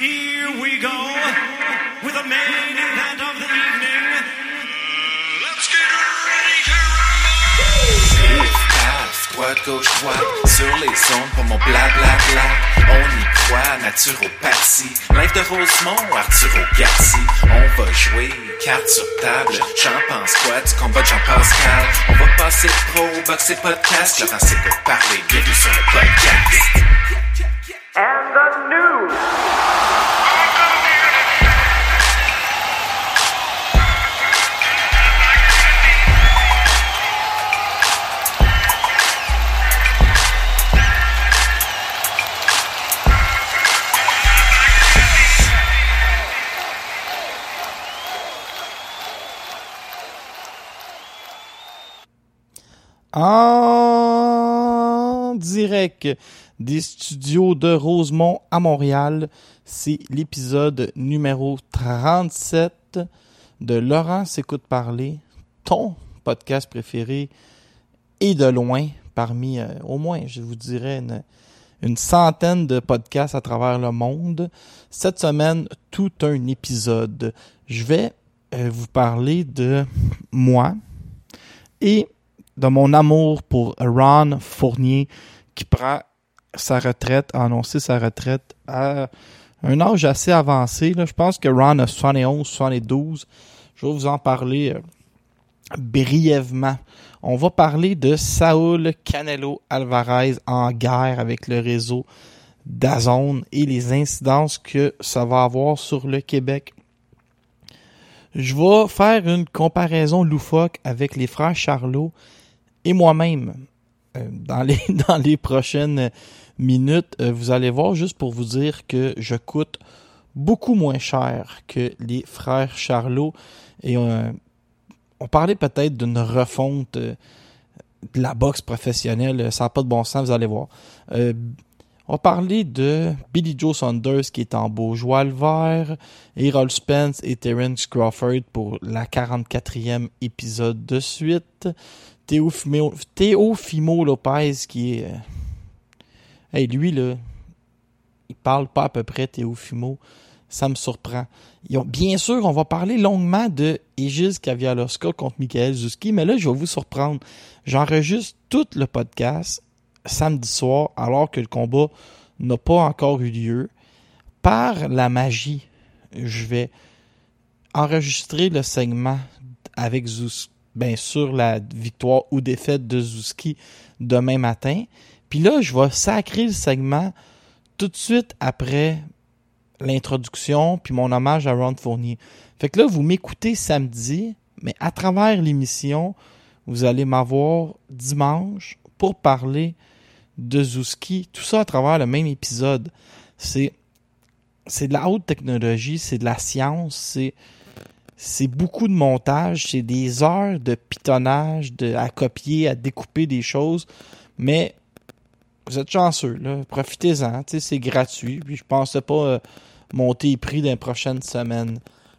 Here we go with the main event of the evening. Let's get ready to rumble! Droite, gauche, droite, sur les ondes pour mon blablabla. On y croit, naturopathie. Live de Rosemont, Arturo Garci. On va jouer, carte sur table. J'en pense quoi du combat de Jean-Pascal? On va passer pro, boxer podcast. Laurent c'est pour parler, bienvenue sur le podcast. Des studios de Rosemont à Montréal, c'est l'épisode numéro 37 de Laurent s'écoute parler, ton podcast préféré et de loin parmi euh, au moins, je vous dirais, une, une centaine de podcasts à travers le monde. Cette semaine, tout un épisode. Je vais euh, vous parler de moi et de mon amour pour Ron Fournier qui prend sa retraite, a annoncé sa retraite à un âge assez avancé. Je pense que Ron a 71, 72. Je vais vous en parler euh, brièvement. On va parler de Saúl Canelo Alvarez en guerre avec le réseau Dazone et les incidences que ça va avoir sur le Québec. Je vais faire une comparaison loufoque avec les frères Charlot et moi-même dans les dans les prochaines minutes. Euh, vous allez voir juste pour vous dire que je coûte beaucoup moins cher que les frères Charlot et euh, on parlait peut-être d'une refonte euh, de la boxe professionnelle. Ça n'a pas de bon sens, vous allez voir. Euh, on parler de Billy Joe Saunders qui est en beau joie vert, Errol Spence et Terence Crawford pour la 44e épisode de suite. Teofimo, Teofimo Lopez qui est... euh, lui, là, il parle pas à peu près Teofimo. Ça me surprend. Bien sûr, on va parler longuement de Egis Kavialoska contre Michael Zuski, mais là, je vais vous surprendre. J'enregistre tout le podcast samedi soir, alors que le combat n'a pas encore eu lieu. Par la magie, je vais enregistrer le segment avec Zuski, ben, sur la victoire ou défaite de Zuski demain matin. Puis là, je vais sacrer le segment tout de suite après l'introduction puis mon hommage à Ron Fournier. Fait que là, vous m'écoutez samedi, mais à travers l'émission, vous allez m'avoir dimanche pour parler de Zuski. Tout ça à travers le même épisode. C'est c'est de la haute technologie, c'est de la science, c'est c'est beaucoup de montage, c'est des heures de pitonnage, de, à copier, à découper des choses, mais vous êtes chanceux, là. Profitez-en, c'est gratuit. Puis je pensais pas euh, monter les prix dans les prochaines semaines.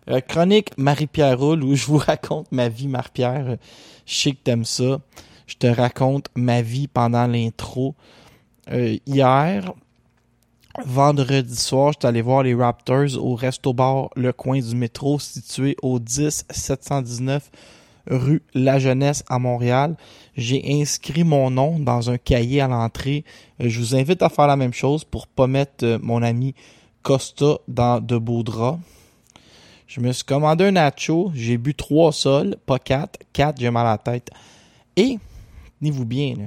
Euh, chronique Marie-Pierre Roule où je vous raconte ma vie, Marie-Pierre. Je sais que t'aimes ça. Je te raconte ma vie pendant l'intro. Euh, hier, vendredi soir, j'étais allé voir les Raptors au Resto Bar Le Coin du métro situé au 10 719 rue La Jeunesse à Montréal. J'ai inscrit mon nom dans un cahier à l'entrée. Je vous invite à faire la même chose pour pas mettre euh, mon ami Costa dans de beaux draps. Je me suis commandé un nacho. J'ai bu trois sols, pas quatre. Quatre, j'ai mal à la tête. Et, tenez-vous bien, là.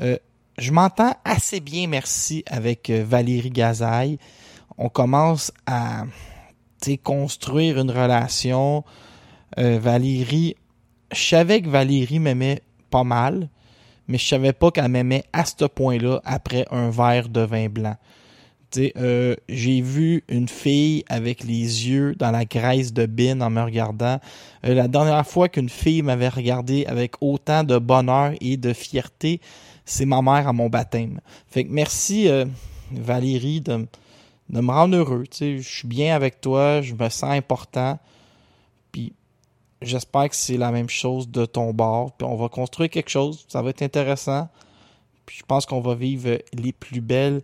Euh, je m'entends assez bien, merci, avec euh, Valérie Gazaille. On commence à construire une relation. Euh, Valérie, je savais que Valérie m'aimait pas mal, mais je savais pas qu'elle m'aimait à ce point-là après un verre de vin blanc. Euh, j'ai vu une fille avec les yeux dans la graisse de bin en me regardant. Euh, la dernière fois qu'une fille m'avait regardé avec autant de bonheur et de fierté, c'est ma mère à mon baptême. Fait que merci euh, Valérie de, de me rendre heureux. Je suis bien avec toi, je me sens important. Puis j'espère que c'est la même chose de ton bord. Puis on va construire quelque chose, ça va être intéressant. Puis je pense qu'on va vivre les plus belles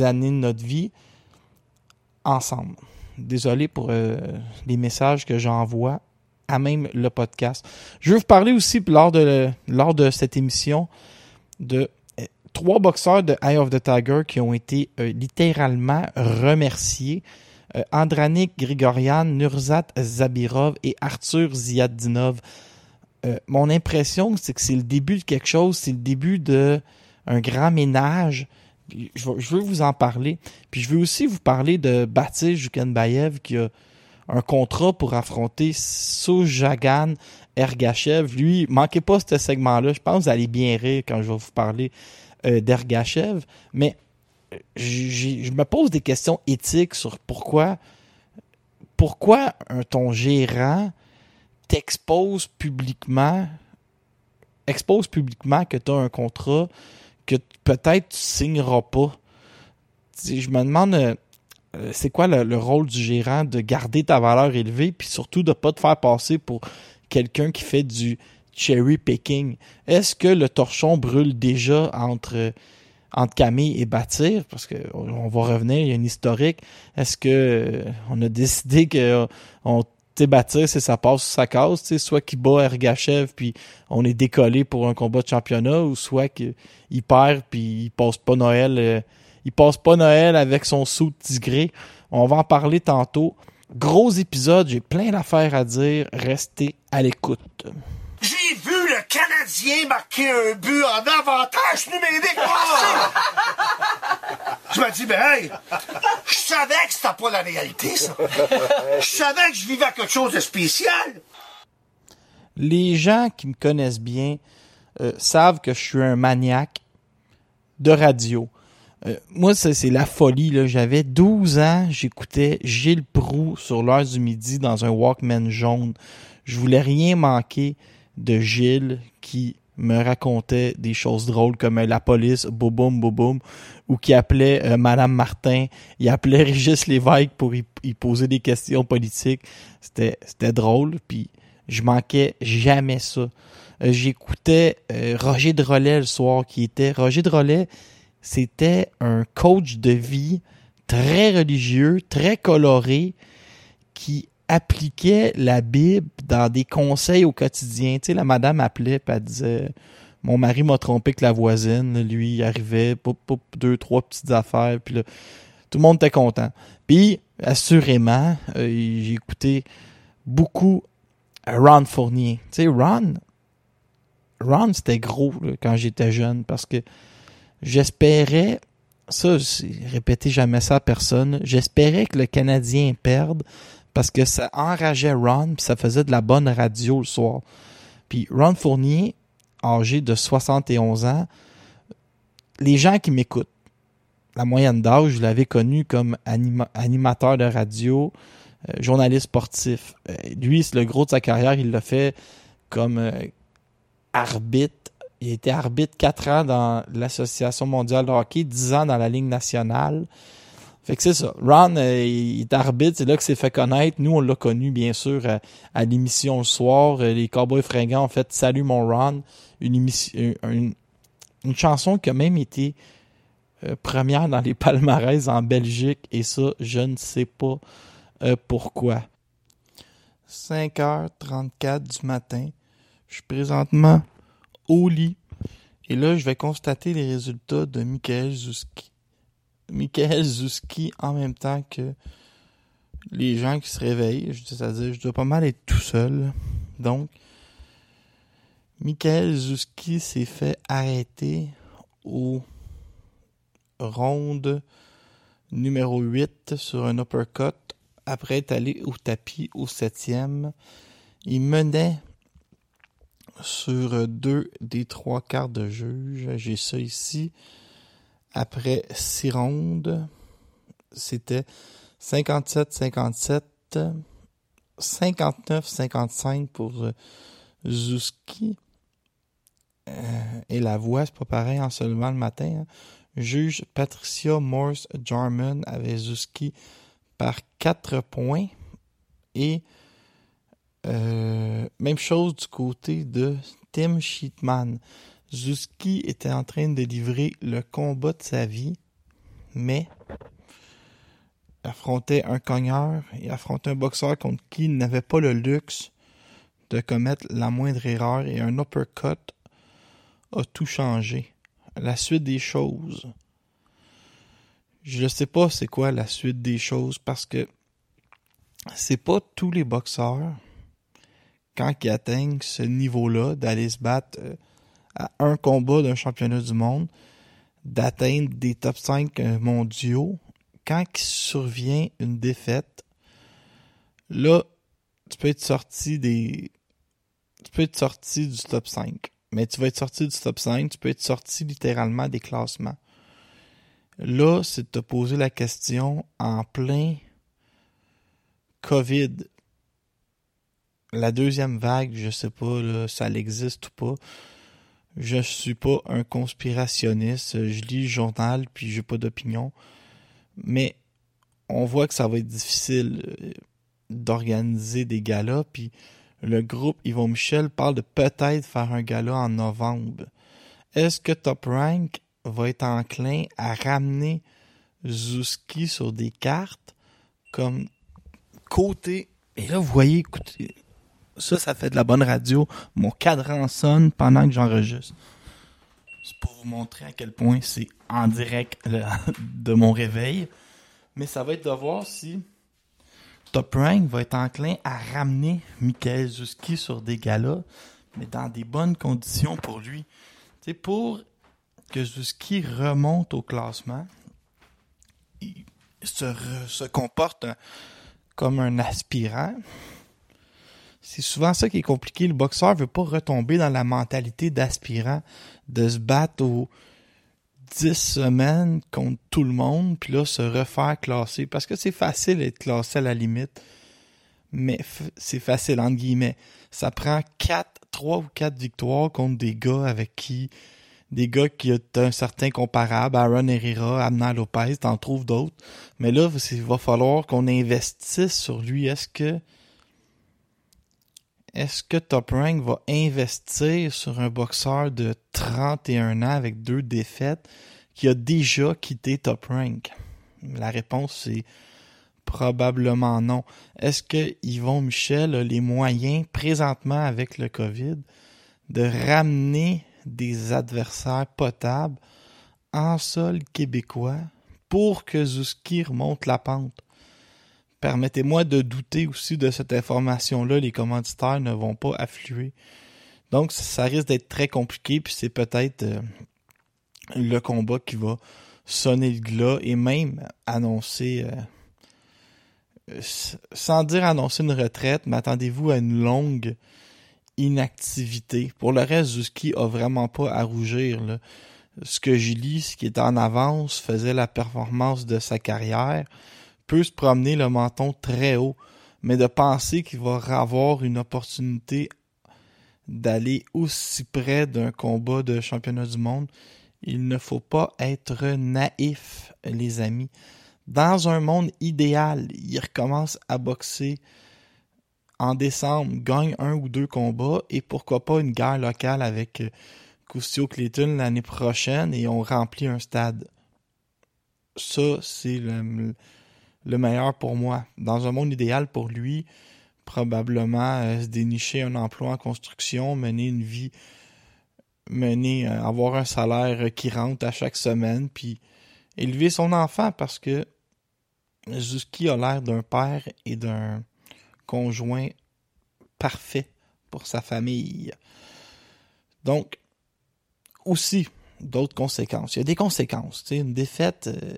années de notre vie. ensemble. Désolé pour euh, les messages que j'envoie à même le podcast. Je veux vous parler aussi lors de, lors de cette émission de euh, trois boxeurs de Eye of the Tiger qui ont été euh, littéralement remerciés. Euh, Andranik Grigorian, Nurzat Zabirov et Arthur Ziadinov. Mon impression, c'est que c'est le début de quelque chose, c'est le début de un grand ménage. Je veux, vous en parler. Puis je veux aussi vous parler de Batis Jukenbayev qui a un contrat pour affronter Sojagan Ergachev. Lui, manquez pas ce segment-là. Je pense que vous allez bien rire quand je vais vous parler euh, d'Ergachev. Mais euh, je me pose des questions éthiques sur pourquoi pourquoi un, ton gérant t'expose publiquement expose publiquement que tu as un contrat que peut-être tu signeras pas. Je me demande euh, c'est quoi le, le rôle du gérant de garder ta valeur élevée puis surtout de pas te faire passer pour quelqu'un qui fait du cherry picking. Est-ce que le torchon brûle déjà entre entre Camille et Bâtir parce que on va revenir, il y a une historique. Est-ce que euh, on a décidé que on Bâtir, c'est ça passe ou ça casse, tu sais, soit qu'il bat Ergachev puis on est décollé pour un combat de championnat ou soit qu'il perd puis il passe pas Noël euh, il passe pas Noël avec son sou tigré. On va en parler tantôt. Gros épisode, j'ai plein d'affaires à dire. Restez à l'écoute. J'ai vu le Canadien marquer un but en avantage numérique. Je me dis, ben hey, je savais que c'était pas la réalité, ça. Je savais que je vivais quelque chose de spécial. Les gens qui me connaissent bien euh, savent que je suis un maniaque de radio. Euh, moi, c'est la folie. J'avais 12 ans, j'écoutais Gilles Proux sur l'heure du midi dans un Walkman jaune. Je voulais rien manquer de Gilles qui me racontait des choses drôles comme euh, la police, boum boum ou qui appelait euh, Madame Martin, il appelait Régis Lévesque pour y, poser des questions politiques. C'était drôle, puis je manquais jamais ça. J'écoutais Roger Drolet le soir qui était Roger Drolet, c'était un coach de vie très religieux, très coloré qui appliquait la Bible dans des conseils au quotidien. Tu sais, la madame appelait et elle disait Mon mari m'a trompé avec la voisine. Lui, il arrivait, poup, poup, deux, trois petites affaires. Puis là, tout le monde était content. Puis, assurément, euh, j'ai écouté beaucoup Ron Fournier. Tu sais, Ron, Ron, c'était gros quand j'étais jeune parce que j'espérais, ça, répété jamais ça à personne, j'espérais que le Canadien perde parce que ça enrageait Ron ça faisait de la bonne radio le soir. Puis Ron Fournier, âgé de 71 ans, les gens qui m'écoutent, la moyenne d'âge, je l'avais connu comme anima- animateur de radio, euh, journaliste sportif. Euh, lui, c'est le gros de sa carrière, il l'a fait comme euh, arbitre. Il était arbitre 4 ans dans l'Association mondiale de hockey, 10 ans dans la Ligue nationale. Fait que c'est ça. Ron, euh, il est arbitre, c'est là que s'est fait connaître. Nous, on l'a connu, bien sûr, à, l'émission le soir. Euh, Les Cowboys fringants ont fait Salut mon Ron, une, émission, une, une chanson qui a même été euh, première dans les palmarès en Belgique. Et ça, je ne sais pas euh, pourquoi. 5h34 du matin. Je suis présentement au lit. Et là, je vais constater les résultats de Michael Zuski. Michael Zuski en même temps que les gens qui se réveillent. C'est-à-dire, je dois pas mal être tout seul. Donc, Michael Zuski s'est fait arrêter au ronde numéro 8 sur un uppercut après être allé au tapis au septième. Il menait sur deux des trois quarts de juge. J'ai ça ici. Après six rondes, c'était 57-57, 59-55 pour euh, Zuski. Euh, et la voix, c'est pas pareil en seulement le matin. hein. Juge Patricia Morse Jarman avait Zuski par 4 points. Et euh, même chose du côté de Tim Sheetman. Zuski était en train de livrer le combat de sa vie, mais affrontait un cogneur et affrontait un boxeur contre qui il n'avait pas le luxe de commettre la moindre erreur et un uppercut a tout changé. La suite des choses. Je ne sais pas c'est quoi la suite des choses parce que c'est pas tous les boxeurs quand ils atteignent ce niveau-là d'aller se battre euh, à un combat d'un championnat du monde, d'atteindre des top 5 euh, mondiaux, quand il survient une défaite, là, tu peux être sorti des. Tu peux être sorti du top 5. Mais tu vas être sorti du top 5, tu peux être sorti littéralement des classements. Là, c'est de te poser la question en plein COVID. La deuxième vague, je sais pas ça existe ou pas. Je suis pas un conspirationniste. Je lis le journal puis j'ai pas d'opinion. Mais on voit que ça va être difficile euh, d'organiser des galas. Puis le groupe Yvon Michel parle de peut-être faire un gala en novembre. Est-ce que Top Rank va être enclin à ramener Zuski sur des cartes comme côté. Et là, vous voyez, écoutez, ça, ça fait de la bonne radio. Mon cadran sonne pendant que j'enregistre. C'est pour vous montrer à quel point c'est en direct de mon réveil. Mais ça va être de voir si Top Rank va être enclin à ramener Michael Zuski sur des galas, mais dans des bonnes conditions pour lui. C'est pour que Zuski remonte au classement, il se, se comporte comme un aspirant. C'est souvent ça qui est compliqué. Le boxeur veut pas retomber dans la mentalité d'aspirant, de se battre aux 10 semaines contre tout le monde, puis là se refaire classer. Parce que c'est facile d'être classé à la limite, mais c'est facile entre guillemets. Ça prend 4, 3 ou 4 victoires contre des gars avec qui des gars qui ont un certain comparable, Aaron Herrera, Amna Lopez, t'en trouves d'autres. Mais là, il va falloir qu'on investisse sur lui. Est-ce que est-ce que Top Rank va investir sur un boxeur de 31 ans avec deux défaites qui a déjà quitté Top Rank? La réponse c'est probablement non. Est-ce que Yvon Michel a les moyens présentement avec le COVID de ramener des adversaires potables en sol québécois pour que Zuski remonte la pente? Permettez-moi de douter aussi de cette information-là. Les commanditaires ne vont pas affluer. Donc, ça risque d'être très compliqué, puis c'est peut-être euh, le combat qui va sonner le glas et même annoncer, euh, sans dire annoncer une retraite, mais attendez-vous à une longue inactivité. Pour le reste, Zuski a vraiment pas à rougir. Ce que j'y lis, ce qui est en avance, faisait la performance de sa carrière, peut se promener le menton très haut, mais de penser qu'il va avoir une opportunité d'aller aussi près d'un combat de championnat du monde, il ne faut pas être naïf, les amis. Dans un monde idéal, il recommence à boxer en décembre, gagne un ou deux combats et pourquoi pas une guerre locale avec euh, Custio Clayton l'année prochaine et on remplit un stade. Ça, c'est le, le meilleur pour moi. Dans un monde idéal pour lui, probablement euh, se dénicher un emploi en construction, mener une vie, mener, euh, avoir un salaire qui rentre à chaque semaine, puis élever son enfant parce que Zuski a l'air d'un père et d'un conjoint parfait pour sa famille. Donc, aussi, d'autres conséquences. Il y a des conséquences. Une défaite, euh,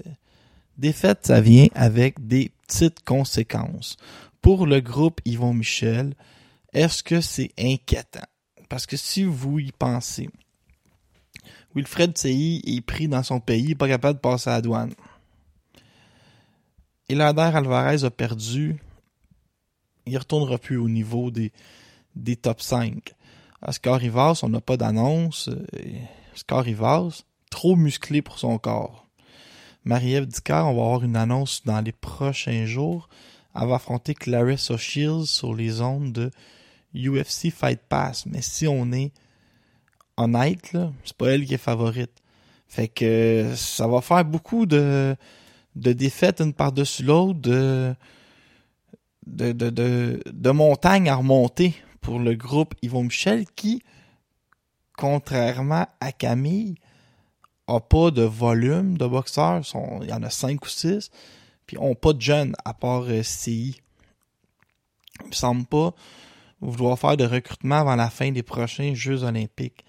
défaite, ça vient avec des petites conséquences. Pour le groupe Yvon Michel, est-ce que c'est inquiétant? Parce que si vous y pensez, Wilfred Tseyi est pris dans son pays, pas capable de passer à la douane. Elander Alvarez a perdu il retournera plus au niveau des, des top 5. Oscar Rivas, on n'a pas d'annonce. Euh, Oscar Rivas, trop musclé pour son corps. Marie-Ève Dicard, on va avoir une annonce dans les prochains jours. Elle va affronter Clarissa Shields sur les ondes de UFC Fight Pass. Mais si on est honnête, c'est pas elle qui est favorite. Fait que ça va faire beaucoup de de défaites une par-dessus l'autre, de, de, de, de, de montagnes à remonter pour le groupe Yvon Michel qui, contrairement à Camille, a pas de volume de boxeurs. Il y en a cinq ou six. Puis ont pas de jeunes à part euh, CI. Il me semble pas vouloir faire de recrutement avant la fin des prochains Jeux olympiques.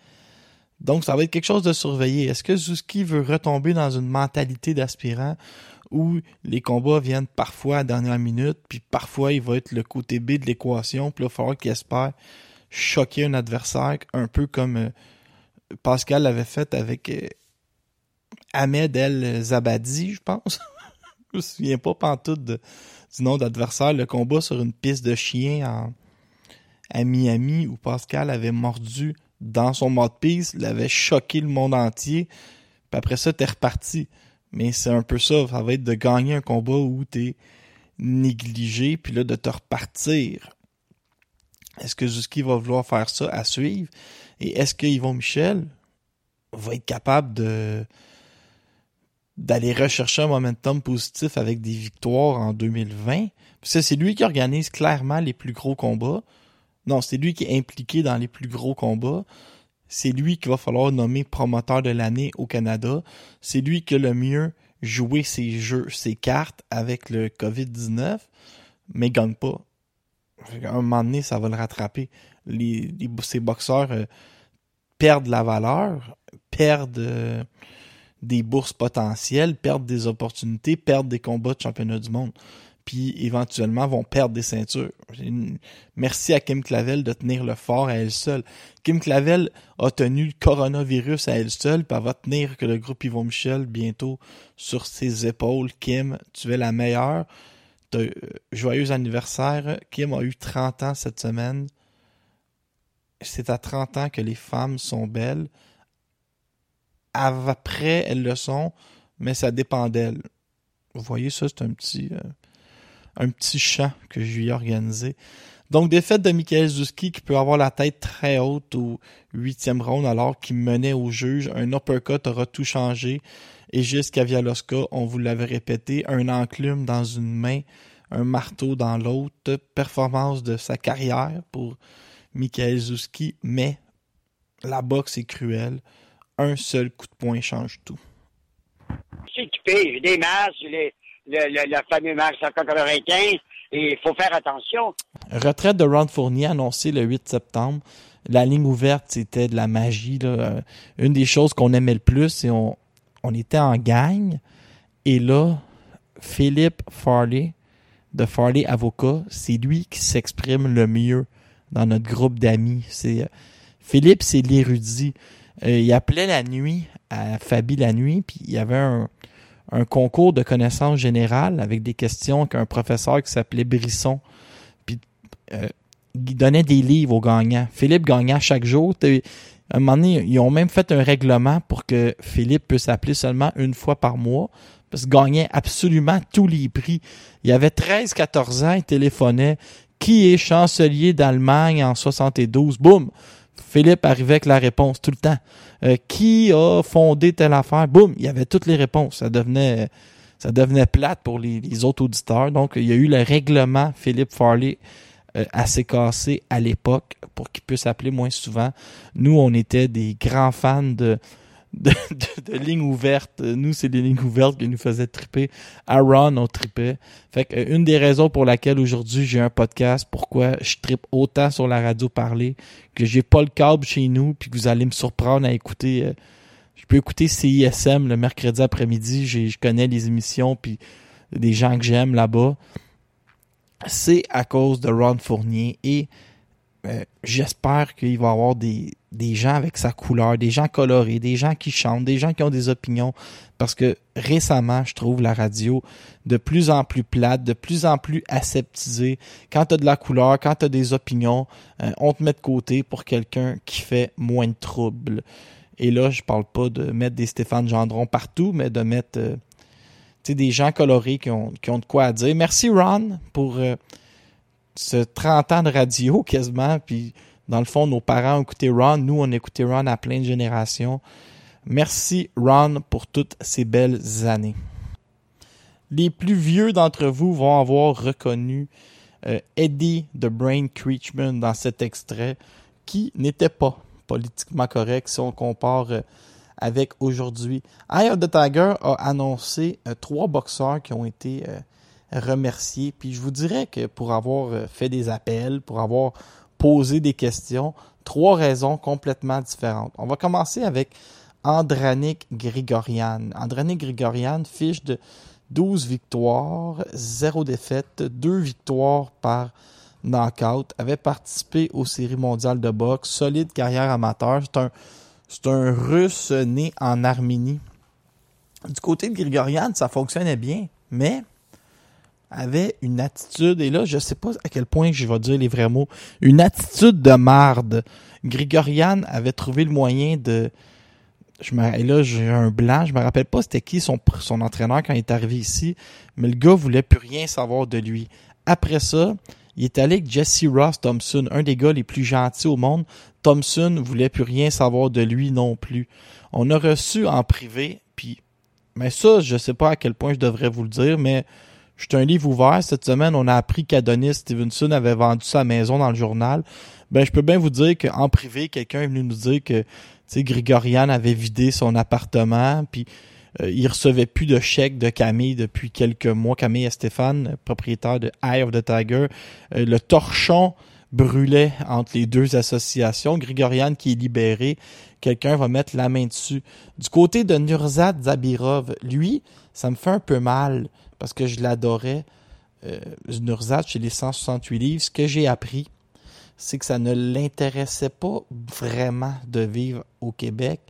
Donc, ça va être quelque chose de surveillé. Est-ce que Zuski veut retomber dans une mentalité d'aspirant où les combats viennent parfois à la dernière minute, puis parfois il va être le côté B de l'équation, puis il va falloir qu'il espère choquer un adversaire, un peu comme euh, Pascal l'avait fait avec euh, Ahmed El Zabadi, je pense. je me souviens pas pantoute de, du nom d'adversaire. Le combat sur une piste de chien en, à Miami où Pascal avait mordu dans son mode-piece, l'avait choqué le monde entier. Puis après ça, t'es reparti. Mais c'est un peu ça. Ça va être de gagner un combat où t'es négligé, puis là, de te repartir. Est-ce que Zuski va vouloir faire ça à suivre? Et est-ce que Yvon Michel va être capable de d'aller rechercher un momentum positif avec des victoires en 2020? Parce que c'est lui qui organise clairement les plus gros combats. Non, c'est lui qui est impliqué dans les plus gros combats. C'est lui qu'il va falloir nommer promoteur de l'année au Canada. C'est lui qui a le mieux joué ses jeux, ses cartes avec le COVID-19, mais il gagne pas. À un moment donné, ça va le rattraper. Les- ces boxeurs euh, perdent la valeur, perdent euh, des bourses potentielles, perdent des opportunités, perdent des combats de championnat du monde. Puis éventuellement vont perdre des ceintures. Merci à Kim Clavel de tenir le fort à elle seule. Kim Clavel a tenu le coronavirus à elle seule, puis elle va tenir que le groupe Yvon Michel bientôt sur ses épaules. Kim, tu es la meilleure. Euh, joyeux anniversaire. Kim a eu 30 ans cette semaine. C'est à 30 ans que les femmes sont belles. Après, elles le sont, mais ça dépend d'elles. Vous voyez, ça, c'est un petit, euh, un petit chant que je lui ai organisé. Donc, défaite de Michael Zuski qui peut avoir la tête très haute au huitième round alors qu'il menait au juge. Un uppercut aura tout changé. Et jusqu'à Vialoska, on vous l'avait répété, un enclume dans une main, un marteau dans l'autre. Performance de sa carrière pour Michael Zuski, mais la boxe est cruelle. Un seul coup de poing change tout. Suis équipé, j'ai des masques, les- le, le, le fameux masque 195, et il faut faire attention. Retraite de Ron Fournier annoncée le 8 septembre. La ligne ouverte, c'était de la magie. Là. Euh, Une des choses qu'on aimait le plus, c'est on, on était en gang. Et là, Philippe Farley, de Farley Avocat, c'est lui qui s'exprime le mieux dans notre groupe d'amis. C'est euh, Philippe, c'est l'érudit. Euh, il appelait la nuit à Fabi la nuit, puis il y avait un, concours de connaissances générales avec des questions qu'un professeur qui s'appelait Brisson euh, il donnait des livres aux gagnants. Philippe gagnait chaque jour. À un moment donné, ils ont même fait un règlement pour que Philippe puisse appeler seulement une fois par mois. Parce qu'il gagnait absolument tous les prix. Il avait 13-14 ans, il téléphonait. Qui est chancelier d'Allemagne en 72? Boum! Philippe arrivait avec la réponse tout le temps. Euh, qui a fondé telle affaire? Boum! Il y avait toutes les réponses. Ça devenait, ça devenait plate pour les, autres auditeurs. Donc, il y a eu le règlement Philippe Farley euh, assez cassé à l'époque pour qu'il puisse appeler moins souvent. Nous, on était des grands fans de, de, lignes ouvertes. Nous, c'est des lignes ouvertes qui nous faisaient triper. Aaron, on tripait. Fait que, euh, une des raisons pour laquelle aujourd'hui j'ai un podcast, pourquoi je tripe autant sur la radio parler, que j'ai pas le câble chez nous, puis que vous allez me surprendre à écouter. euh, je peux écouter CISM le mercredi après-midi. Je connais les émissions, puis des gens que j'aime là-bas c'est à cause de Ron Fournier et euh, j'espère qu'il va y avoir des, des gens avec sa couleur, des gens colorés, des gens qui chantent, des gens qui ont des opinions. Parce que récemment, je trouve la radio de plus en plus plate, de plus en plus aseptisée. Quand tu de la couleur, quand tu des opinions, euh, on te met de côté pour quelqu'un qui fait moins de trouble. Et là, je parle pas de mettre des Stéphane Gendron partout, mais de mettre euh, des gens colorés qui ont, qui ont de quoi à dire. Merci Ron pour ce 30 ans de radio quasiment. Puis dans le fond, nos parents ont écouté Ron. Nous, on a écouté Ron à plein de générations. Merci Ron pour toutes ces belles années. Les plus vieux d'entre vous vont avoir reconnu euh, Eddie the Brain Creechman dans cet extrait, qui n'était pas politiquement correct si on compare euh, avec aujourd'hui. Eye of the Tiger a annoncé euh, trois boxeurs qui ont été remerciés. Puis je vous dirais que pour avoir euh, fait des appels, pour avoir posé des questions, trois raisons complètement différentes. On va commencer avec Andranik Grigorian. Andranik Grigorian fiche de 12 victoires, 0 défaites, 2 victoires par knockout, avait participé aux séries mondiales de boxe, solide carrière amateur. C'est un, c'est un russe né en Arménie. Du côté de Grigorian, ça fonctionnait bien, mais avait une attitude, et là, je sais pas à quel point je vais dire les vrais mots, une attitude de marde. Grigorian avait trouvé le moyen de, je me, et là, j'ai un blanc, je me rappelle pas c'était qui son, son entraîneur quand il est arrivé ici, mais le gars voulait plus rien savoir de lui. Après ça, il est allé avec Jesse Ross Thompson, un des gars les plus gentils au monde. Thompson voulait plus rien savoir de lui non plus. On a reçu en privé, puis, mais ça, je sais pas à quel point je devrais vous le dire, mais je suis un livre ouvert. Cette semaine, on a appris qu'Adonis Stevenson avait vendu sa maison dans le journal. Ben, je peux bien vous dire qu'en privé, quelqu'un est venu nous dire que, tu sais, Grigorian avait vidé son appartement, puis euh, il recevait plus de chèques de Camille depuis quelques mois. Camille et Stéphane, propriétaire de Eye of the Tiger. Euh, le torchon brûlait entre les deux associations. Grigorian qui est libéré, quelqu'un va mettre la main dessus. Du côté de Nurzad Zabirov, lui, ça me fait un peu mal parce que je l'adorais. Euh, Nurzad chez les 168 livres, ce que j'ai appris, c'est que ça ne l'intéressait pas vraiment de vivre au Québec.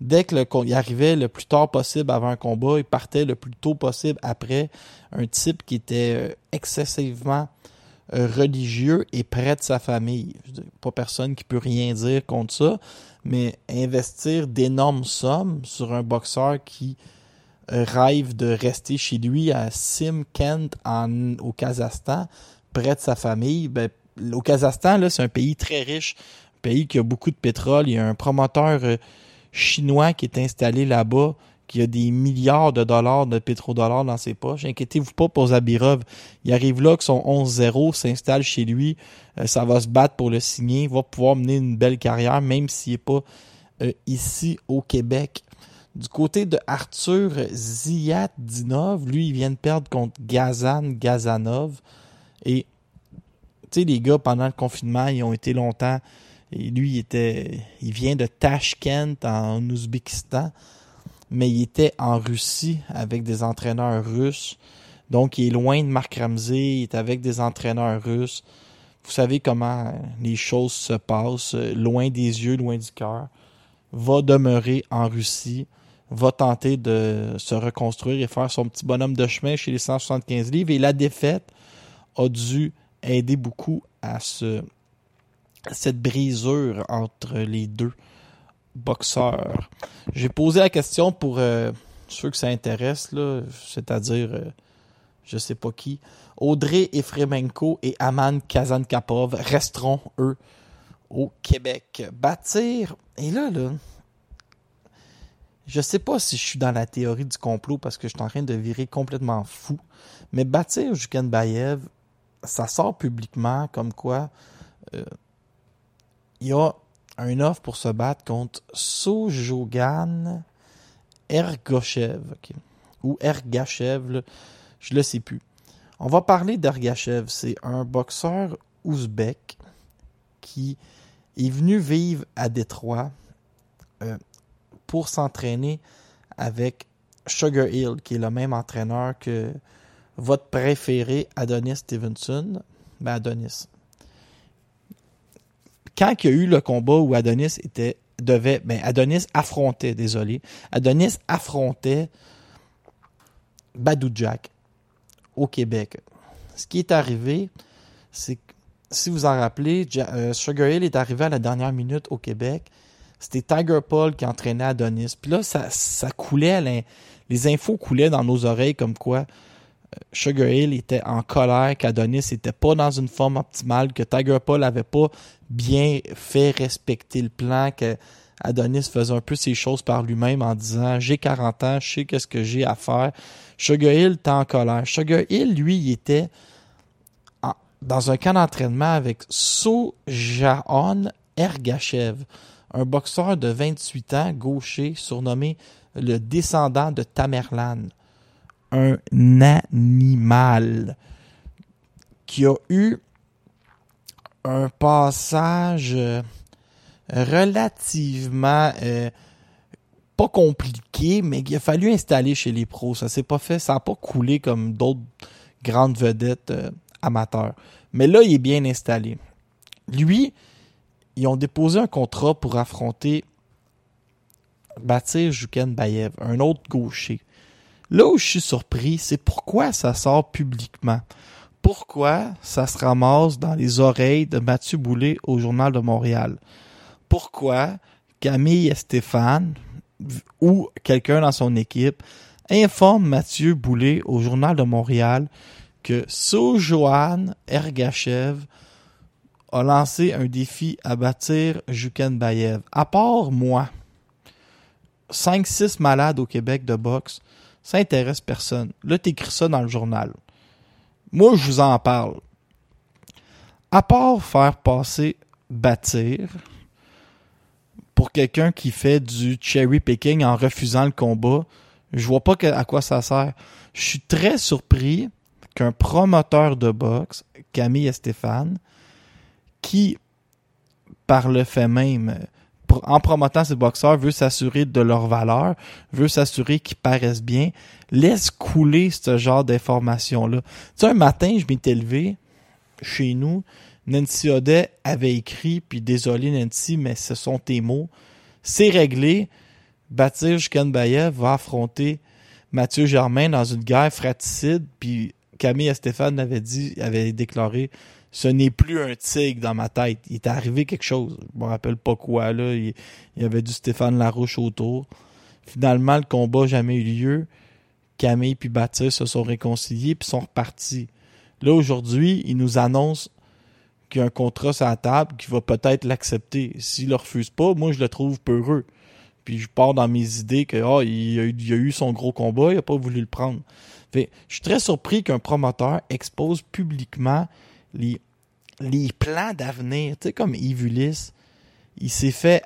Dès que le, il arrivait le plus tard possible avant un combat, il partait le plus tôt possible après. Un type qui était euh, excessivement euh, religieux et près de sa famille. Je dire, pas personne qui peut rien dire contre ça, mais investir d'énormes sommes sur un boxeur qui rêve de rester chez lui à Simkent en, au Kazakhstan, près de sa famille, ben, au Kazakhstan, là, c'est un pays très riche, un pays qui a beaucoup de pétrole. Il y a un promoteur euh, chinois qui est installé là-bas, qui a des milliards de dollars de pétrodollars dans ses poches. Inquiétez-vous pas pour Zabirov. Il arrive là que son 11-0 s'installe chez lui. Euh, ça va se battre pour le signer. Il va pouvoir mener une belle carrière, même s'il n'est pas euh, ici au Québec. Du côté de Arthur Ziadinov, lui, il vient de perdre contre Gazan Gazanov. Et, tu sais, les gars, pendant le confinement, ils ont été longtemps. Et lui, il était, il vient de Tashkent en Ouzbékistan, mais il était en Russie avec des entraîneurs russes. Donc, il est loin de Marc Ramsey, il est avec des entraîneurs russes. Vous savez comment les choses se passent, loin des yeux, loin du cœur. Va demeurer en Russie va tenter de se reconstruire et faire son petit bonhomme de chemin chez les 175 livres. Et la défaite a dû aider beaucoup à, ce, cette brisure entre les deux boxeurs. J'ai posé la question pour euh, ceux que ça intéresse, c'est-à-dire, euh, je sais pas qui. Audrey Efremenko et Aman Kazankapov resteront, eux, au Québec. Bâtir, et là, là, je sais pas si je suis dans la théorie du complot parce que je suis en train de virer complètement fou, mais bâtir Bayev, ça sort publiquement comme quoi euh, il y a un offre pour se battre contre Sojogan Ergoshev, ou Ergachev, je le sais plus. On va parler d'Ergachev, c'est un boxeur ouzbek qui est venu vivre à Détroit. Euh, pour s'entraîner avec Sugar Hill, qui est le même entraîneur que votre préféré Adonis Stevenson. Ben Adonis. Quand il y a eu le combat où Adonis était devait ben Adonis affrontait, désolé, Adonis affrontait Badou Jack au Québec. Ce qui est arrivé, c'est que si vous en rappelez, euh, Sugar Hill est arrivé à la dernière minute au Québec c'était Tiger Paul qui entraînait Adonis. Puis là, ça, ça coulait, les infos coulaient dans nos oreilles comme quoi euh, Sugar Hill était en colère, qu'Adonis était pas dans une forme optimale, que Tiger Paul avait pas bien fait respecter le plan, que Adonis faisait un peu ses choses par lui-même en disant j'ai 40 ans, je sais qu'est-ce que j'ai à faire. Sugar Hill était en colère. Sugar Hill, lui, il était dans un camp d'entraînement avec Sojaon Ergachev, un boxeur de 28 ans, gaucher, surnommé le descendant de Tamerlan. Un animal qui a eu un passage euh, relativement euh, pas compliqué, mais il a fallu installer chez les pros. Ça s'est pas fait, ça n'a pas coulé comme d'autres grandes vedettes euh, amateurs. Mais là, il est bien installé. Lui, ils ont déposé un contrat pour affronter Batir Juken Bayev, un autre gaucher. Là où je suis surpris, c'est pourquoi ça sort publiquement. Pourquoi ça se ramasse dans les oreilles de Mathieu Boulay au Journal de Montréal? Pourquoi Camille et Stéphane ou quelqu'un dans son équipe informe Mathieu Boulay au Journal de Montréal que Sojohan Ergachev a lancé un défi à bâtir Juken Bayev. À part moi, 5-6 malades au Québec de boxe, ça intéresse personne. Là, t'écris ça dans le journal. Moi, je vous en parle. À part faire passer bâtir pour quelqu'un qui fait du cherry picking en refusant le combat, je vois pas à quoi ça sert. Je suis très surpris qu'un promoteur de boxe, Camille et qui, par le fait même, en promotant ces boxeurs, veut s'assurer de leur valeur, veut s'assurer qu'ils paraissent bien, laisse couler ce genre d'informations-là. Tu sais, un matin, je m'étais levé chez nous, Nancy Audet avait écrit, puis désolé Nancy, mais ce sont tes mots. C'est réglé. Baptiste Jukenbayev va affronter Mathieu Germain dans une guerre fratricide, puis Camille et Stéphane avait dit, avait déclaré ce n'est plus un tigre dans ma tête. Il est arrivé quelque chose. Je me rappelle pas quoi, là. Il, y avait du Stéphane Larouche autour. Finalement, le combat n'a jamais eu lieu. Camille puis Baptiste se sont réconciliés puis sont repartis. Là, aujourd'hui, il nous annonce qu'il y a un contrat sur la table, qu'il va peut-être l'accepter. S'il le refuse pas, moi, je le trouve peureux. Puis je pars dans mes idées que ah, il, a, a eu son gros combat, il a pas voulu le prendre. Fait, je suis très surpris qu'un promoteur expose publiquement les, les plans d'avenir. Tu sais, comme Yves il s'est fait.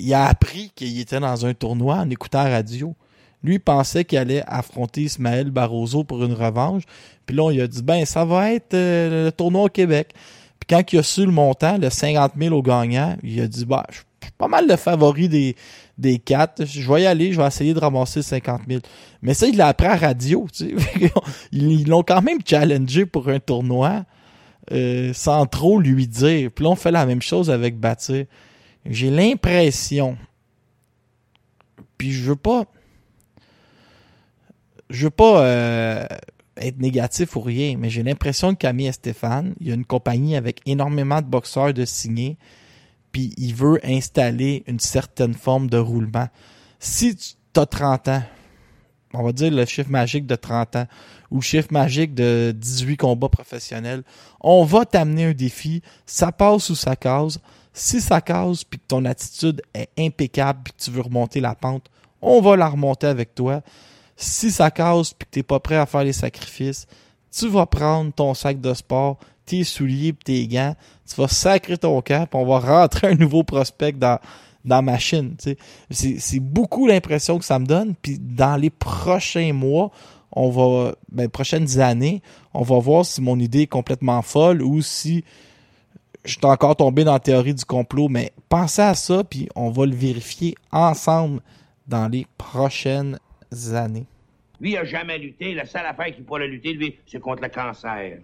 Il a appris qu'il était dans un tournoi en écoutant radio. Lui il pensait qu'il allait affronter Ismaël Barroso pour une revanche. Puis là, lui a dit ben, ça va être euh, le tournoi au Québec. Puis quand il a su le montant, le 50 000 au gagnant, il a dit bah, je suis pas mal le favori des, quatre. Je vais y aller, je vais essayer de ramasser 50 000. Mais ça, il l'a appris à radio. Tu sais. Ils ils l'ont quand même challengé pour un tournoi euh, sans trop lui dire. Puis là, on fait la même chose avec Bâtir. J'ai l'impression, puis je veux pas, je veux pas euh, être négatif ou rien, mais j'ai l'impression que Camille et Stéphane, il y a une compagnie avec énormément de boxeurs de signés, puis il veut installer une certaine forme de roulement. Si tu as 30 ans, on va dire le chiffre magique de 30 ans, ou chiffre magique de 18 combats professionnels, on va t'amener un défi, ça passe ou ça case. Si ça case, puis que ton attitude est impeccable, puis que tu veux remonter la pente, on va la remonter avec toi. Si ça case, puis que t'es pas prêt à faire les sacrifices, tu vas prendre ton sac de sport, tes souliers, puis tes gants, tu vas sacrer ton camp, puis on va rentrer un nouveau prospect dans dans ma. C'est c'est beaucoup l'impression que ça me donne. Puis dans les prochains mois, on va, ben, prochaines années, on va voir si mon idée est complètement folle ou si je suis encore tombé dans la théorie du complot. Mais pensez à ça, puis on va le vérifier ensemble dans les prochaines années. Lui, il a jamais lutté. La seule affaire qu'il pourrait lutter, lui, c'est contre le cancer.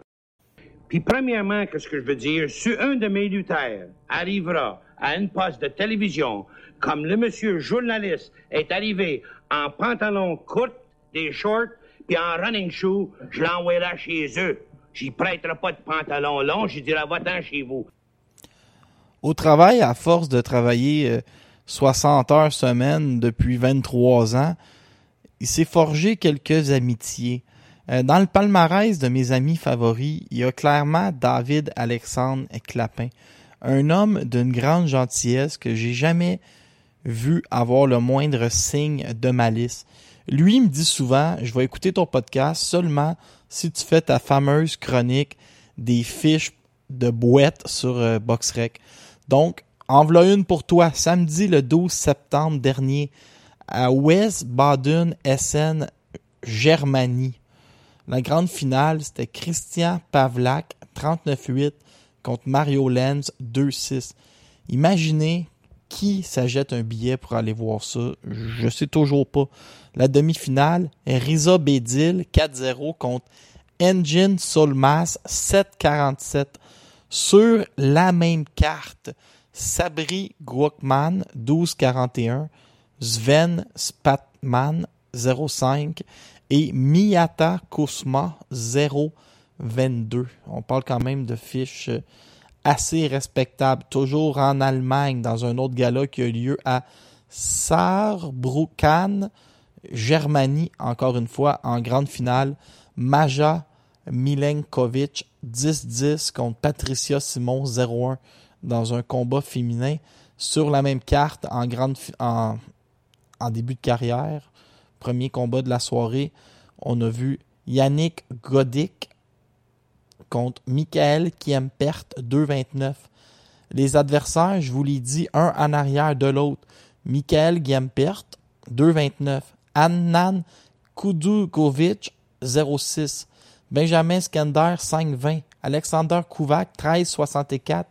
Puis, premièrement, qu'est-ce que je veux dire? Si un de mes lutteurs arrivera à une poste de télévision, comme le monsieur journaliste est arrivé en pantalon court, des shorts, je l'enverrai chez eux. J'y prêterai pas de pantalon long, je dirai, va-t'en chez vous. Au travail, à force de travailler euh, 60 heures semaine depuis 23 ans, il s'est forgé quelques amitiés. Euh, Dans le palmarès de mes amis favoris, il y a clairement David Alexandre Clapin, un homme d'une grande gentillesse que j'ai jamais vu avoir le moindre signe de malice. Lui me dit souvent, je vais écouter ton podcast seulement si tu fais ta fameuse chronique des fiches de boîte sur euh, BoxRec. Donc, en voilà une pour toi. Samedi le 12 septembre dernier, à West Baden, Essen, Germanie. La grande finale, c'était Christian Pavlak, 39-8, contre Mario Lenz, 2-6. Imaginez qui s'achète un billet pour aller voir ça. Je sais toujours pas. La demi-finale, Riza Bedil, 4-0 contre Engine Solmas, 7-47. Sur la même carte, Sabri Guokman, 12-41, Sven Spatman, 0-5 et Miyata Kusma, 0-22. On parle quand même de fiches assez respectables. Toujours en Allemagne, dans un autre gala qui a lieu à Saarbrücken, Germanie, encore une fois, en grande finale. Maja Milenkovic, 10-10 contre Patricia Simon, 0-1 dans un combat féminin. Sur la même carte, en, grande, en, début de carrière, premier combat de la soirée, on a vu Yannick Godic contre Michael Kiempert, 2-29. Les adversaires, je vous l'ai dit, un en arrière de l'autre. Michael Giempert, 2-29. Annan Kudugovic, 0-6. Benjamin Skender, 5-20. Alexander Kouvak, 13-64.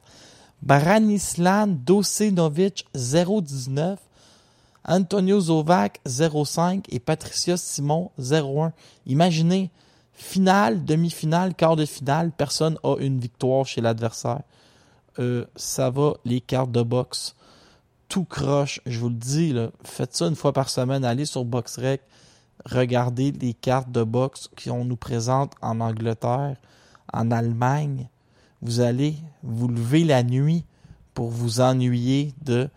Branislan Dosenovic, 0-19. Antonio Zovac, 0-5. Et Patricia Simon, 0-1. Imaginez, finale, demi-finale, quart de finale, personne a une victoire chez l'adversaire. Euh, ça va, les cartes de boxe. Tout croche, je vous le dis, faites ça une fois par semaine, allez sur BoxRec, regardez les cartes de boxe qu'on nous présente en Angleterre, en Allemagne. Vous allez vous lever la nuit pour vous ennuyer de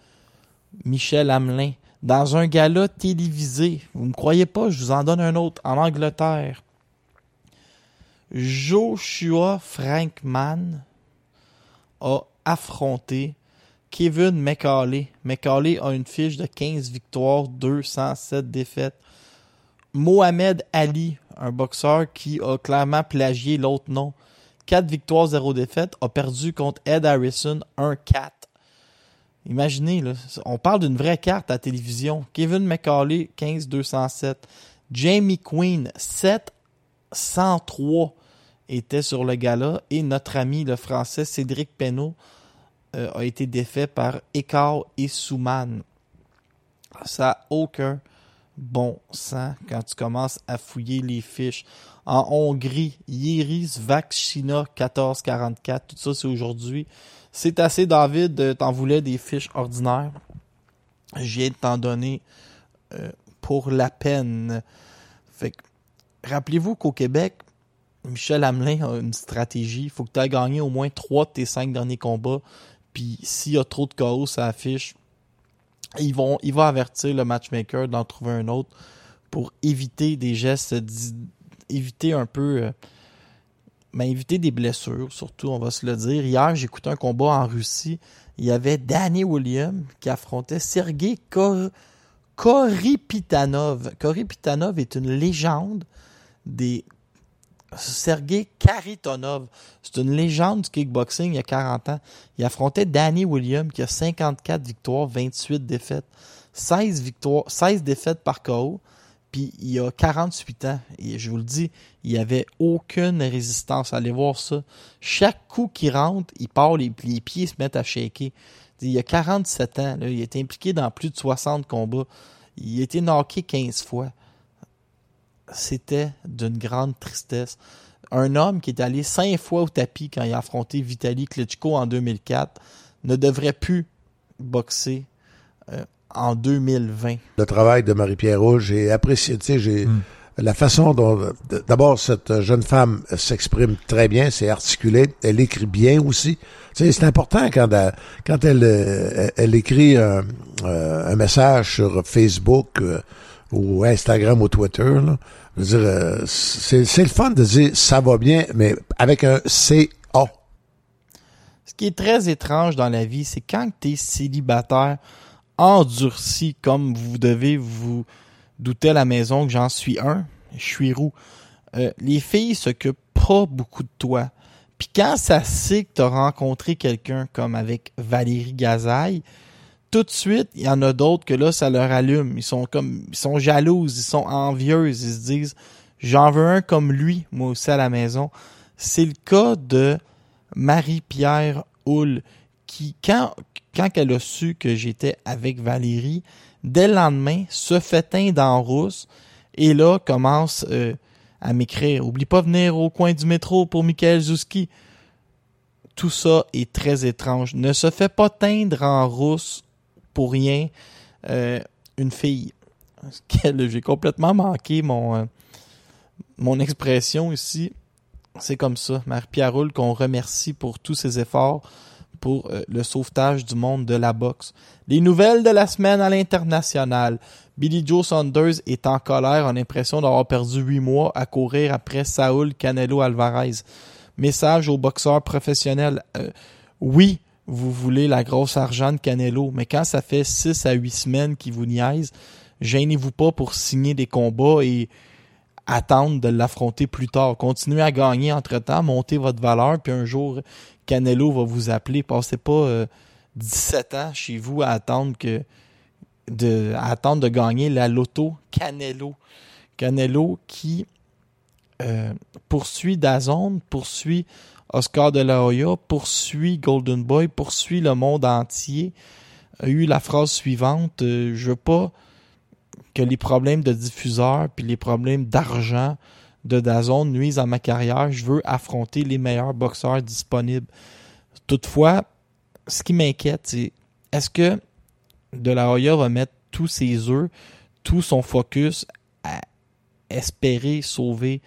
Michel Hamelin. Dans un gala télévisé, vous ne me croyez pas, je vous en donne un autre, en Angleterre. Joshua Frankman a affronté Kevin McCauley. McCauley a une fiche de 15 victoires, 207 défaites. Mohamed Ali, un boxeur qui a clairement plagié l'autre nom. 4 victoires, 0 défaites, a perdu contre Ed Harrison 1-4. Imaginez, on parle d'une vraie carte à la télévision. Kevin McCauley, 15-207. Jamie Quinn, 7-103 était sur le gala. Et notre ami, le français Cédric Penaud, euh, a été défait par Ekar et Souman. Ça n'a aucun bon sens quand tu commences à fouiller les fiches. En Hongrie, Yiris Vakshina 1444, tout ça c'est aujourd'hui. C'est assez, David, t'en voulais des fiches ordinaires. Je viens de t'en donner euh, pour la peine. Rappelez-vous qu'au Québec, Michel Hamelin a une stratégie. Il faut que tu aies gagné au moins trois de tes cinq derniers combats. Puis s'il y a trop de chaos, ça affiche. Ils vont, il va avertir le matchmaker d'en trouver un autre pour éviter des gestes, éviter un peu, euh, mais éviter des blessures, surtout, on va se le dire. Hier, écouté un combat en Russie. Il y avait Danny Williams qui affrontait Sergei Kor Koripitanov. Koripitanov est une légende des Sergei Karitonov. C'est une légende du kickboxing il y a 40 ans. Il affrontait Danny Williams qui a 54 victoires, 28 défaites. 16 victoires, 16 défaites par KO. Puis il a 48 ans. Et je vous le dis, il n'y avait aucune résistance. Allez voir ça. Chaque coup qui rentre, il part, les, les pieds se mettent à shaker. Il a 47 ans. Là, il est impliqué dans plus de 60 combats. Il a été knocké 15 fois c'était d'une grande tristesse. Un homme qui est allé cinq fois au tapis quand il a affronté Vitaly Klitschko en 2004 ne devrait plus boxer euh, en 2020. Le travail de Marie-Pierre Rouge, j'ai apprécié, tu sais, j'ai Hmm. la façon dont d'abord cette jeune femme s'exprime très bien, c'est articulé, elle écrit bien aussi. Tu sais, c'est important quand elle, quand elle euh, elle écrit un, euh, un message sur Facebook ou Instagram ou Twitter là, euh, c'est le fun de dire ça va bien, mais avec un C A. Ce qui est très étrange dans la vie, c'est quand tu es célibataire endurci comme vous devez vous douter à la maison que j'en suis un. Je suis roux. Euh, les filles s'occupent pas beaucoup de toi. Puis quand ça sait que t'as rencontré quelqu'un comme avec Valérie Gazaille, tout de suite, il y en a d'autres que là, ça leur allume. Ils sont comme, ils sont jalouses, ils sont envieuses, ils se disent, j'en veux un comme lui, moi aussi à la maison. C'est le cas de Marie-Pierre Houle, qui, quand, quand elle a su que j'étais avec Valérie, dès le lendemain, se fait teindre en rousse, et là, commence euh, à m'écrire, oublie pas venir au coin du métro pour Michael Zouski. Tout ça est très étrange. Ne se fait pas teindre en rousse pour rien euh, une fille. J'ai complètement manqué mon, euh, mon expression ici. C'est comme ça. Marie-Pierre Roule, qu'on remercie pour tous ses efforts pour euh, le sauvetage du monde de la boxe. Les nouvelles de la semaine à l'international. Billy Joe Saunders est en colère, a l'impression d'avoir perdu huit mois à courir après Saul Canelo Alvarez. Message aux boxeurs professionnels. Oui, vous voulez la grosse argent de Canelo, mais quand ça fait six à huit semaines qu'il vous niaise, gênez-vous pas pour signer des combats et attendre de l'affronter plus tard. Continuez à gagner entre-temps, montez votre valeur, puis un jour, Canelo va vous appeler. Passez pas euh, 17 ans chez vous à attendre que de attendre gagner la loto Canelo. Canelo qui euh, poursuit Dazone, poursuit Oscar de la Hoya, poursuit Golden Boy, poursuit le monde entier. A eu la phrase suivante euh, je veux pas que les problèmes de diffuseurs puis les problèmes d'argent de Dazone nuisent à ma carrière. Je veux affronter les meilleurs boxeurs disponibles. Toutefois, ce qui m'inquiète, c'est est-ce que De La Hoya va mettre tous ses œufs, tout son focus à espérer sauver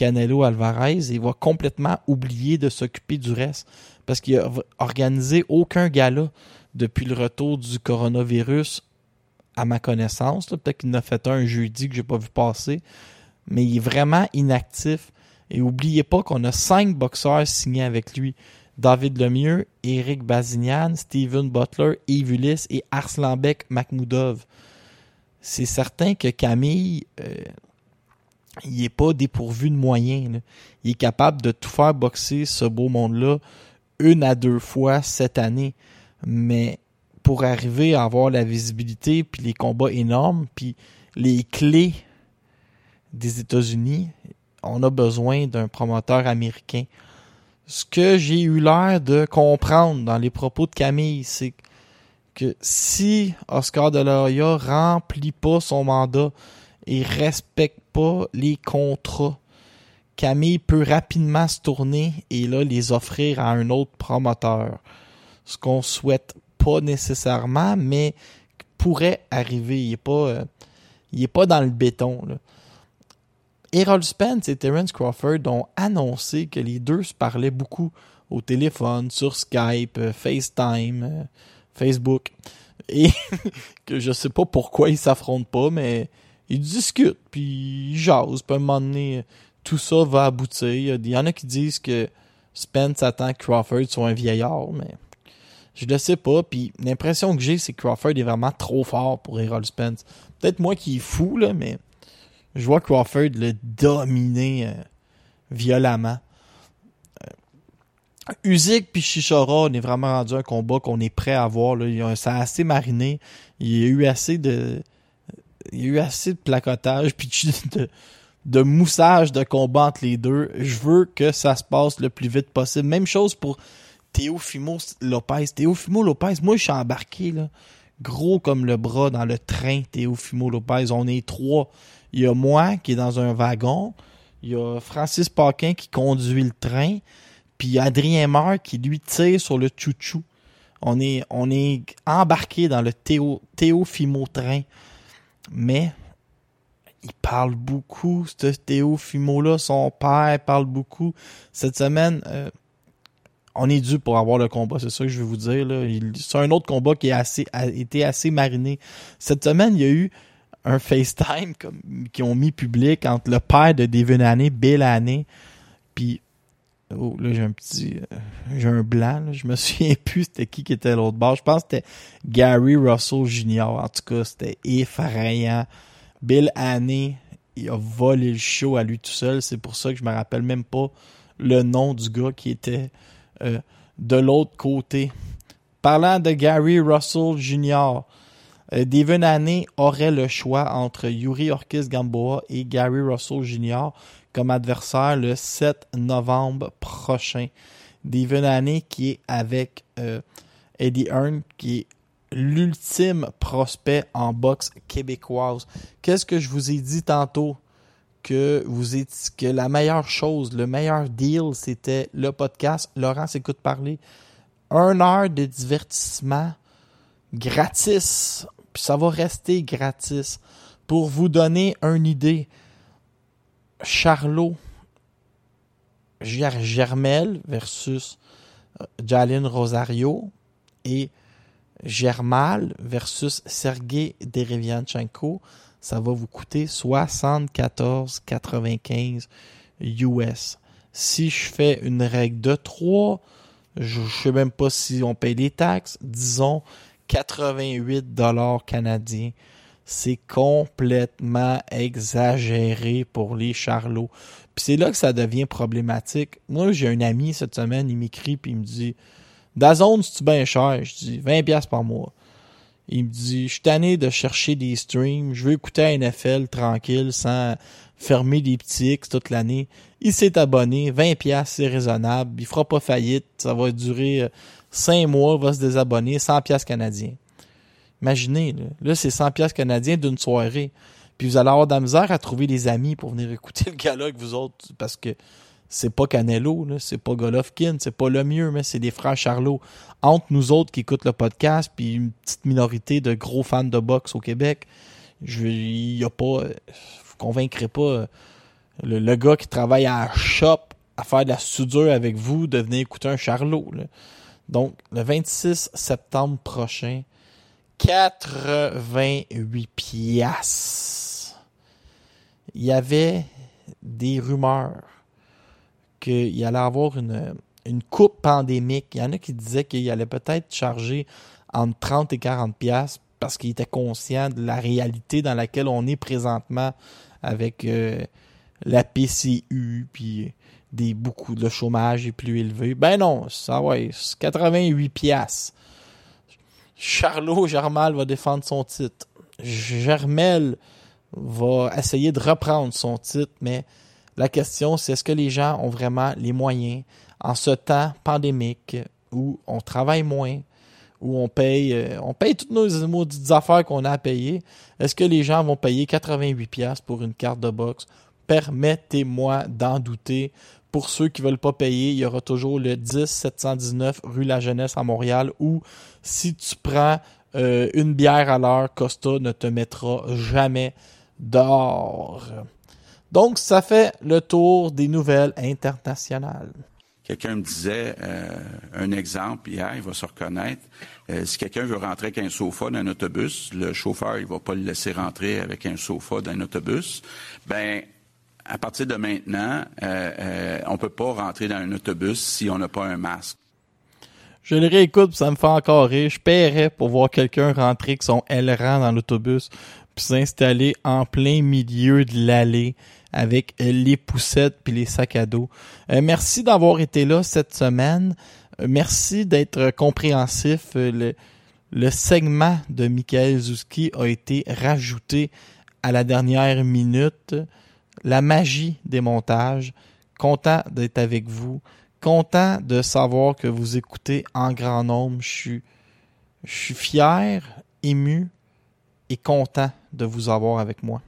Canelo Alvarez et va complètement oublier de s'occuper du reste parce qu'il a organisé aucun gala depuis le retour du coronavirus à ma connaissance. Peut-être qu'il en a fait un jeudi que j'ai pas vu passer, mais il est vraiment inactif. Et oubliez pas qu'on a cinq boxeurs signés avec lui. David Lemieux, Eric Bazignan, Steven Butler, Yves Ulysse et Arslanbek Makhmoudov. C'est certain que Camille, euh, il est pas dépourvu de moyens. Il est capable de tout faire boxer ce beau monde-là une à deux fois cette année. Mais pour arriver à avoir la visibilité, puis les combats énormes, puis les clés des États-Unis, on a besoin d'un promoteur américain. Ce que j'ai eu l'air de comprendre dans les propos de Camille, c'est que si Oscar de la Hoya remplit pas son mandat et respecte pas les contrats, Camille peut rapidement se tourner et là les offrir à un autre promoteur. Ce qu'on souhaite pas nécessairement, mais pourrait arriver. Il est pas, euh, il est pas dans le béton. Là. Errol Spence et Terence Crawford ont annoncé que les deux se parlaient beaucoup au téléphone, sur Skype, euh, FaceTime, euh, Facebook, et que je sais pas pourquoi ils s'affrontent pas, mais ils discutent, puis ils jasent, puis à un moment donné, tout ça va aboutir. Il y en a qui disent que Spence attend que Crawford soit un vieillard, mais je le sais pas. Puis l'impression que j'ai, c'est que Crawford est vraiment trop fort pour Errol Spence. Peut-être moi qui est fou, là, mais je vois Crawford le dominer euh, violemment. Euh, Usyk puis on est vraiment rendu un combat qu'on est prêt à voir. Là. Ça a assez mariné. Il y a eu assez de. Il y a eu assez de placotage puis de, de moussage de combat entre les deux. Je veux que ça se passe le plus vite possible. Même chose pour Teofimo Lopez. Teofimo Lopez, moi je suis embarqué gros comme le bras dans le train Teofimo Lopez. On est trois. Il y a moi qui est dans un wagon. Il y a Francis Paquin qui conduit le train. Puis Adrien Meur qui lui tire sur le chouchou. On est, on est embarqué dans le Théo, Théophimo train. Mais il parle beaucoup, ce Théophimo-là. Son père parle beaucoup. Cette semaine, euh, on est dû pour avoir le combat, c'est ça que je vais vous dire. C'est un autre combat qui a, été assez mariné. Cette semaine, il y a eu un FaceTime comme, qui ont mis public entre le père de Devin Bill Haney, puis Oh, là, j'ai un petit. euh, j'ai un blanc. là. Je me souviens plus c'était qui qui était l'autre bord. Je pense que c'était Gary Russell Jr. En tout cas, c'était effrayant. Bill Haney, il a volé le show à lui tout seul. C'est pour ça que je me rappelle même pas le nom du gars qui était euh, de l'autre côté. Parlant de Gary Russell Jr., euh, Devin Haney aurait le choix entre Yuri Orkis Gamboa et Gary Russell Jr. comme adversaire le 7 novembre prochain. Devin qui est avec euh, Eddie Hearn qui est l'ultime prospect en boxe québécoise. Qu'est-ce que je vous ai dit tantôt? Que vous êtes, que la meilleure chose, le meilleur deal, c'était le podcast Laurent s'écoute parler. Un heure de divertissement gratis. Puis ça va rester gratis. Pour vous donner une idée, Charlot Ger- Germel versus euh, Jalin Rosario et Germal versus Sergei Derevianchenko, ça va vous coûter 74,95 US. Si je fais une règle de 3, je ne sais même pas si on paye les taxes, disons 88 dollars canadiens. C'est complètement exagéré pour les charlots. Puis c'est là que ça devient problématique. Moi, j'ai un ami cette semaine, il m'écrit puis il me dit Dazone, c'est-tu bien cher? Je dis 20$ piastres par mois. Il me dit Je suis tanné de chercher des streams, je veux écouter la NFL tranquille sans fermer des petits X toute l'année. Il s'est abonné, 20$, piastres, c'est raisonnable, il fera pas faillite, ça va durer 5 mois, il va se désabonner, 100$ piastres canadiens. Imaginez, là, c'est 100$ piastres canadiens d'une soirée. Puis vous allez avoir de la misère à trouver des amis pour venir écouter le gala avec vous autres, parce que c'est pas Canelo, c'est pas Golovkin, c'est pas le mieux, mais c'est des frères Charlot. Entre nous autres qui écoutent le podcast, puis une petite minorité de gros fans de boxe au Québec, je il y a pas, vous convaincrez pas euh, le, gars qui travaille à shop à faire de la soudure avec vous de venir écouter un Charlot. Donc, le 26 septembre prochain, 88 piastres. Il y avait des rumeurs qu'il allait avoir une, une coupe pandémique. Il y en a qui disaient qu'il allait peut-être charger entre 30 et 40 piastres parce qu'il était conscient de la réalité dans laquelle on est présentement avec euh, la PCU puis des beaucoup de chômage est plus élevé. Ben non, ça ouais, c'est 88 piastres. Charlot Germal va défendre son titre. Germel va essayer de reprendre son titre, mais la question, c'est est-ce que les gens ont vraiment les moyens en ce temps pandémique où on travaille moins, où on paye, euh, on paye toutes nos maudites affaires qu'on a à payer. Est-ce que les gens vont payer 88 pièces pour une carte de boxe? Permettez-moi d'en douter. Pour ceux qui veulent pas payer, il y aura toujours le 10 719 rue La Jeunesse à Montréal où si tu prends euh, une bière à l'heure, Costa ne te mettra jamais dehors. Donc, ça fait le tour des nouvelles internationales. Quelqu'un me disait euh, un exemple hier, il va se reconnaître. Euh, si quelqu'un veut rentrer avec un sofa dans un autobus, le chauffeur il va pas le laisser rentrer avec un sofa dans un autobus. Ben à partir de maintenant, euh, euh, on peut pas rentrer dans un autobus si on n'a pas un masque. Je le réécoute, ça me fait encore rire. Je paierais pour voir quelqu'un rentrer avec son aileron dans l'autobus puis s'installer en plein milieu de l'allée avec euh, les poussettes puis les sacs à dos. Euh, merci d'avoir été là cette semaine. Euh, merci d'être compréhensif. Euh, le, le segment de Michael Zuski a été rajouté à la dernière minute. La magie des montages. Content d'être avec vous. Content de savoir que vous écoutez en grand nombre. Je suis, fier, ému et content de vous avoir avec moi.